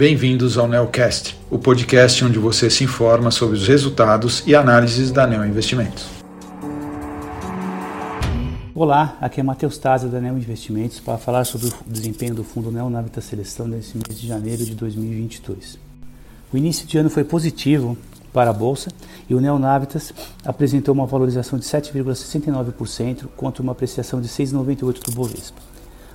Bem-vindos ao Neocast, o podcast onde você se informa sobre os resultados e análises da Neo Investimentos. Olá, aqui é Matheus Taza da Neo Investimentos para falar sobre o desempenho do fundo Neonavita Seleção nesse mês de janeiro de 2022. O início de ano foi positivo para a bolsa e o Neonavitas apresentou uma valorização de 7,69% contra uma apreciação de 6,98% do Bovespa.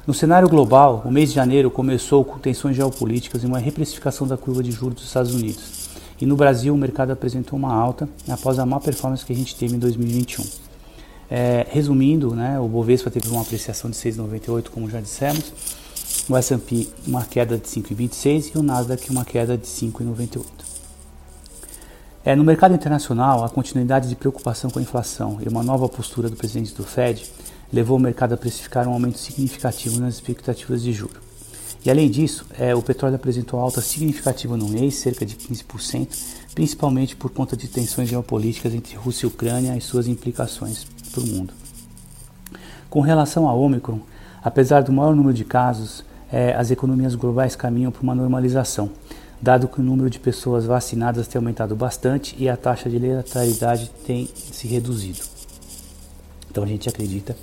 No cenário global, o mês de janeiro começou com tensões geopolíticas e uma reprecificação da curva de juros dos Estados Unidos. E no Brasil, o mercado apresentou uma alta após a má performance que a gente teve em 2021. É, resumindo, né, o Bovespa teve uma apreciação de 6,98, como já dissemos, o S&P uma queda de 5,26 e o Nasdaq uma queda de 5,98. É, no mercado internacional, a continuidade de preocupação com a inflação e uma nova postura do presidente do Fed levou o mercado a precificar um aumento significativo nas expectativas de juro. E além disso, é, o petróleo apresentou alta significativa no mês, cerca de 15%, principalmente por conta de tensões geopolíticas entre Rússia e Ucrânia e suas implicações para o mundo. Com relação ao Omicron, apesar do maior número de casos, é, as economias globais caminham para uma normalização, dado que o número de pessoas vacinadas tem aumentado bastante e a taxa de letalidade tem se reduzido. Então a gente acredita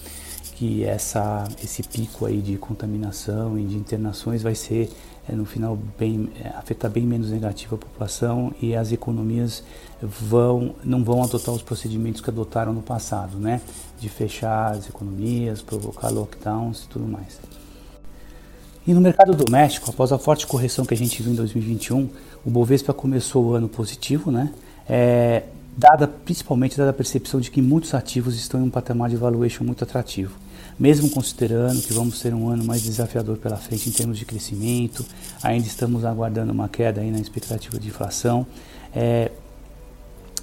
que essa, esse pico aí de contaminação e de internações vai ser é, no final bem é, afetar bem menos negativo a população e as economias vão não vão adotar os procedimentos que adotaram no passado, né? De fechar as economias, provocar lockdowns e tudo mais. E no mercado doméstico, após a forte correção que a gente viu em 2021, o Bovespa começou o ano positivo, né? É, dada principalmente dada a percepção de que muitos ativos estão em um patamar de valuation muito atrativo. Mesmo considerando que vamos ter um ano mais desafiador pela frente em termos de crescimento, ainda estamos aguardando uma queda aí na expectativa de inflação. É,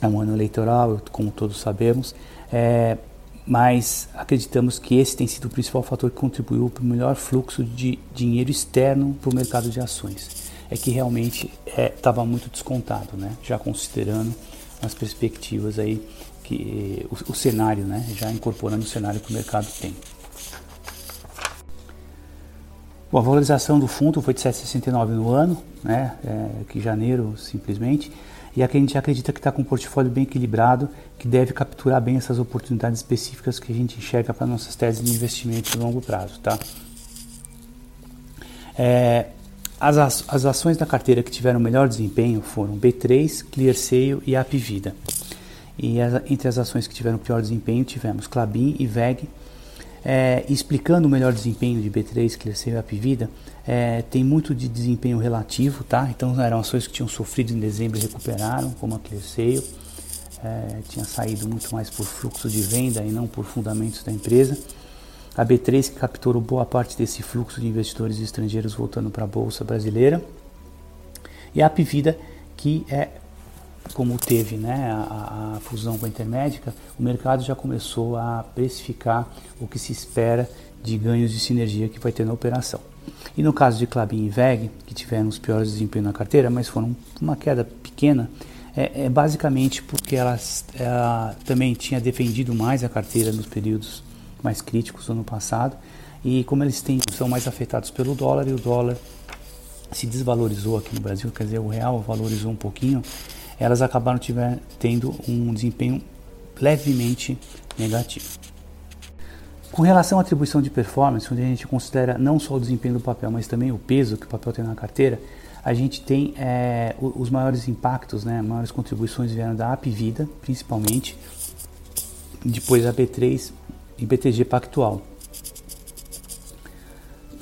é um ano eleitoral, como todos sabemos, é, mas acreditamos que esse tem sido o principal fator que contribuiu para o melhor fluxo de dinheiro externo para o mercado de ações. É que realmente estava é, muito descontado, né? já considerando as perspectivas aí que o, o, cenário, né, já incorporando o cenário que o mercado tem. Bom, a valorização do fundo foi de 7,69 no ano, né, é, que janeiro simplesmente, e aqui a gente acredita que está com um portfólio bem equilibrado, que deve capturar bem essas oportunidades específicas que a gente enxerga para nossas teses de investimento de longo prazo, tá? É, as, as ações da carteira que tiveram melhor desempenho foram B3, ClearSale e Apvida. E as, entre as ações que tiveram pior desempenho tivemos Clabin e VEG. É, explicando o melhor desempenho de B3, ClearSale e Apvida, é, tem muito de desempenho relativo, tá? Então eram ações que tinham sofrido em dezembro e recuperaram, como a ClearSale. É, tinha saído muito mais por fluxo de venda e não por fundamentos da empresa. A B3 que capturou boa parte desse fluxo de investidores estrangeiros voltando para a bolsa brasileira. E a Apvida que é como teve né, a, a, fusão com a Intermédica, o mercado já começou a precificar o que se espera de ganhos de sinergia que vai ter na operação. E no caso de Clabin e VEG, que tiveram os piores desempenhos na carteira, mas foram uma queda pequena, é, é basicamente porque ela também tinha defendido mais a carteira nos períodos mais críticos do ano passado. E como eles têm, são mais afetados pelo dólar e o dólar se desvalorizou aqui no Brasil, quer dizer, o real valorizou um pouquinho, elas acabaram tiver, tendo um desempenho levemente negativo. Com relação à atribuição de performance, onde a gente considera não só o desempenho do papel, mas também o peso que o papel tem na carteira, a gente tem é, os maiores impactos, né, maiores contribuições vieram da Apvida, principalmente, depois a B3 e BTG Pactual.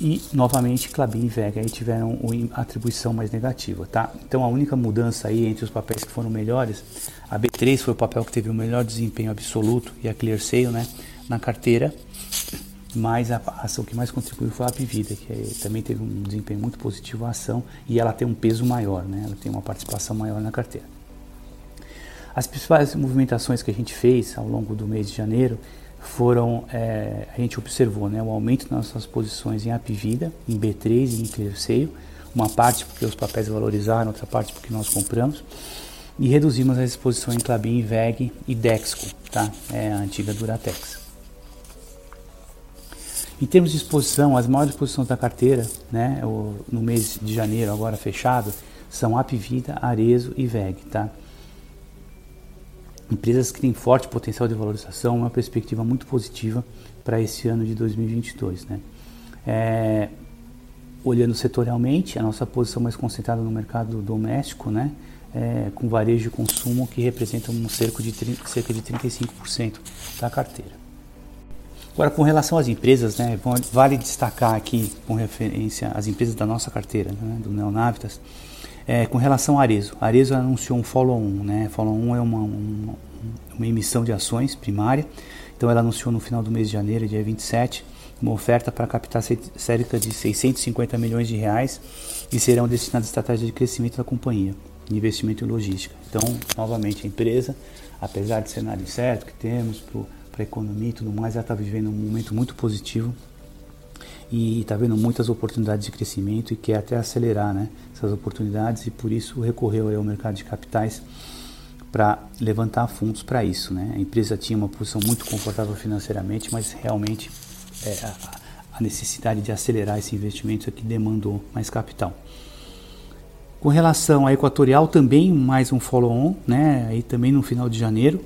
E novamente Clabin e Vega aí tiveram atribuição mais negativa, tá? Então a única mudança aí entre os papéis que foram melhores, a B3 foi o papel que teve o melhor desempenho absoluto e a ClearSale, né, na carteira, mas a ação que mais contribuiu foi a Apvida, que também teve um desempenho muito positivo a ação e ela tem um peso maior, né? Ela tem uma participação maior na carteira. As principais movimentações que a gente fez ao longo do mês de janeiro foram, é, a gente observou né, o aumento nas nossas posições em Apvida, em B3 e em ClearSale, uma parte porque os papéis valorizaram, outra parte porque nós compramos, e reduzimos a exposição em Clabin, VEG e Dexco, tá? é a antiga Duratex. Em termos de exposição, as maiores exposições da carteira, né, no mês de janeiro, agora fechado, são Apvida, Arezo e VEG. Tá? Empresas que têm forte potencial de valorização, uma perspectiva muito positiva para esse ano de 2022. Né? É, olhando setorialmente, a nossa posição mais concentrada no mercado doméstico, né, é, com varejo de consumo que representa um cerca de, cerca de 35% da carteira. Agora, com relação às empresas, né, vale destacar aqui, com referência às empresas da nossa carteira, né, do Neonavitas, é, com relação a Arezo. A Arezo anunciou um follow-on. Né? Follow-on é uma, uma, uma, emissão de ações primária. Então, ela anunciou no final do mês de janeiro, dia 27, uma oferta para captar cerca de 650 milhões de reais e serão destinados à estratégia de crescimento da companhia, investimento em logística. Então, novamente, a empresa, apesar de cenário certo que temos para a economia e tudo mais, ela está vivendo um momento muito positivo e está vendo muitas oportunidades de crescimento e quer até acelerar né, essas oportunidades e por isso recorreu ao mercado de capitais para levantar fundos para isso. Né? A empresa tinha uma posição muito confortável financeiramente, mas realmente é, a, a, necessidade de acelerar esse investimento é que demandou mais capital. Com relação à Equatorial, também mais um follow-on, né? aí também no final de janeiro,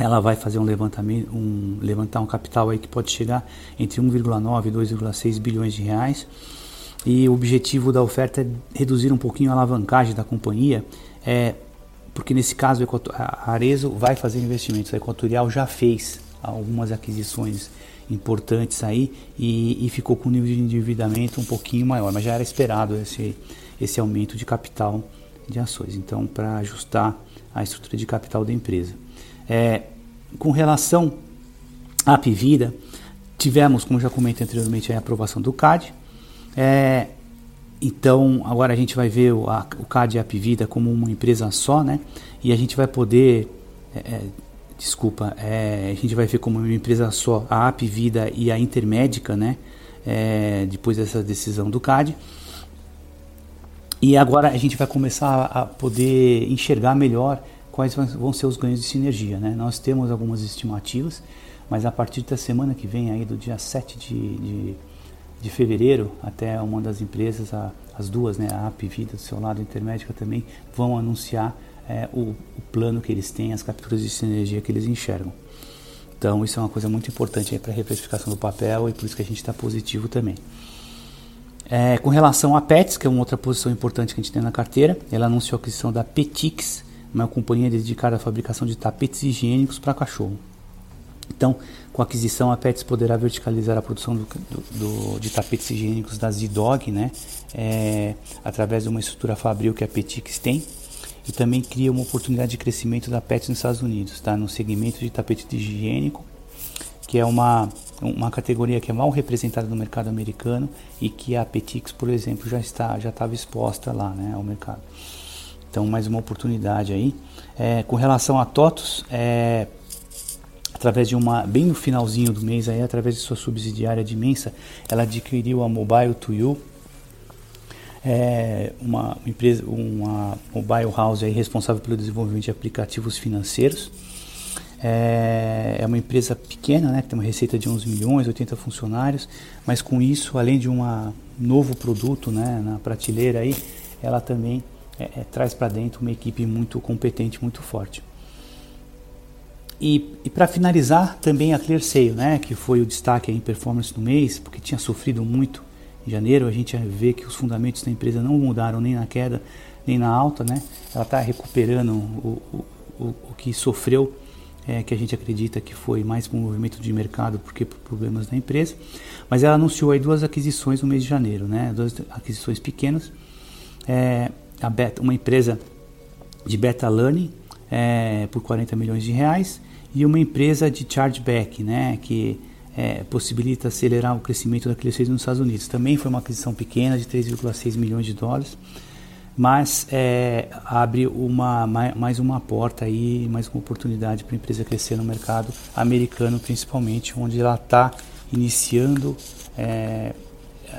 ela vai fazer um levantamento, um, levantar um capital aí que pode chegar entre 1,9 e 2,6 bilhões de reais. E o objetivo da oferta é reduzir um pouquinho a alavancagem da companhia, é, porque nesse caso a Arezo vai fazer investimentos. A Equatorial já fez algumas aquisições importantes aí e, e ficou com um nível de endividamento um pouquinho maior, mas já era esperado esse, esse aumento de capital de ações. Então, para ajustar a estrutura de capital da empresa. É, com relação à Pivida, tivemos, como já comentei anteriormente, a aprovação do CAD. É, então, agora a gente vai ver o, a, o CAD e a Pivida como uma empresa só, né? E a gente vai poder, é, é desculpa, é, a gente vai ver como uma empresa só a Apvida e a Intermédica, né? É, depois dessa decisão do CAD. E agora a gente vai começar a poder enxergar melhor quais vão ser os ganhos de sinergia. Né? Nós temos algumas estimativas, mas a partir da semana que vem, aí do dia 7 de, de, de fevereiro, até uma das empresas, a, as duas, né, a AP Vida do seu lado, a Intermédica também, vão anunciar é, o, o, plano que eles têm, as capturas de sinergia que eles enxergam. Então isso é uma coisa muito importante para a reprecificação do papel e por isso que a gente está positivo também. É, com relação à PETS, que é uma outra posição importante que a gente tem na carteira, ela anunciou a aquisição da Petix, uma companhia dedicada à fabricação de tapetes higiênicos para cachorro. Então, com a aquisição, a Pets poderá verticalizar a produção do, do, do, de tapetes higiênicos da Z-Dog, né, é, através de uma estrutura fabril que a Petix tem, e também cria uma oportunidade de crescimento da Pets nos Estados Unidos, tá, no segmento de tapete higiênico, que é uma, uma categoria que é mal representada no mercado americano e que a Petix, por exemplo, já está já estava exposta lá, né, ao mercado. Então, mais uma oportunidade aí. É, com relação a TOTOS, é, através de uma, bem no finalzinho do mês, aí, através de sua subsidiária de Mensa, ela adquiriu a Mobile to You, é uma empresa, uma mobile house aí responsável pelo desenvolvimento de aplicativos financeiros. É, é uma empresa pequena, né, que tem uma receita de 11 milhões, 80 funcionários, mas com isso, além de um novo produto né, na prateleira aí, ela também é, é, traz para dentro uma equipe muito competente, muito forte. E, e para finalizar, também a ClearSale, né, que foi o destaque em performance do mês, porque tinha sofrido muito em janeiro. A gente vê que os fundamentos da empresa não mudaram nem na queda nem na alta. Né? Ela está recuperando o, o, o, que sofreu, é, que a gente acredita que foi mais por um movimento de mercado porque por problemas da empresa. Mas ela anunciou aí duas aquisições no mês de janeiro, né? duas aquisições pequenas. É, beta, uma empresa de beta learning é, por 40 milhões de reais e uma empresa de chargeback, né, que é, possibilita acelerar o crescimento da liquidez nos Estados Unidos. Também foi uma aquisição pequena de 3,6 milhões de dólares, mas é, abre uma, mais uma porta aí, mais uma oportunidade para a empresa crescer no mercado americano, principalmente, onde ela está iniciando é,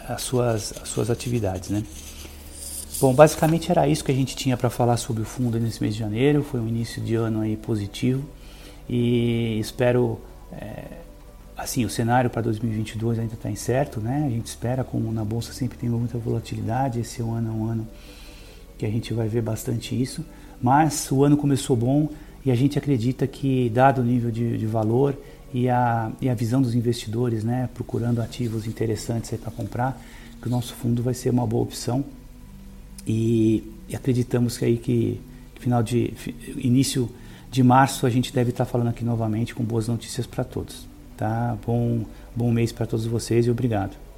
as, suas, as suas atividades, né. Bom, basicamente era isso que a gente tinha para falar sobre o fundo nesse mês de janeiro. Foi um início de ano aí positivo e espero é, assim, o cenário para 2022 ainda está incerto, né? A gente espera, como na bolsa sempre tem muita volatilidade, esse ano é um ano que a gente vai ver bastante isso. Mas o ano começou bom e a gente acredita que, dado o nível de, de valor e a, e a visão dos investidores, né, procurando ativos interessantes para comprar, que o nosso fundo vai ser uma boa opção. E, e acreditamos que aí que, final de início de março a gente deve estar falando aqui novamente com boas notícias para todos. Tá? Bom, bom mês para todos vocês e obrigado.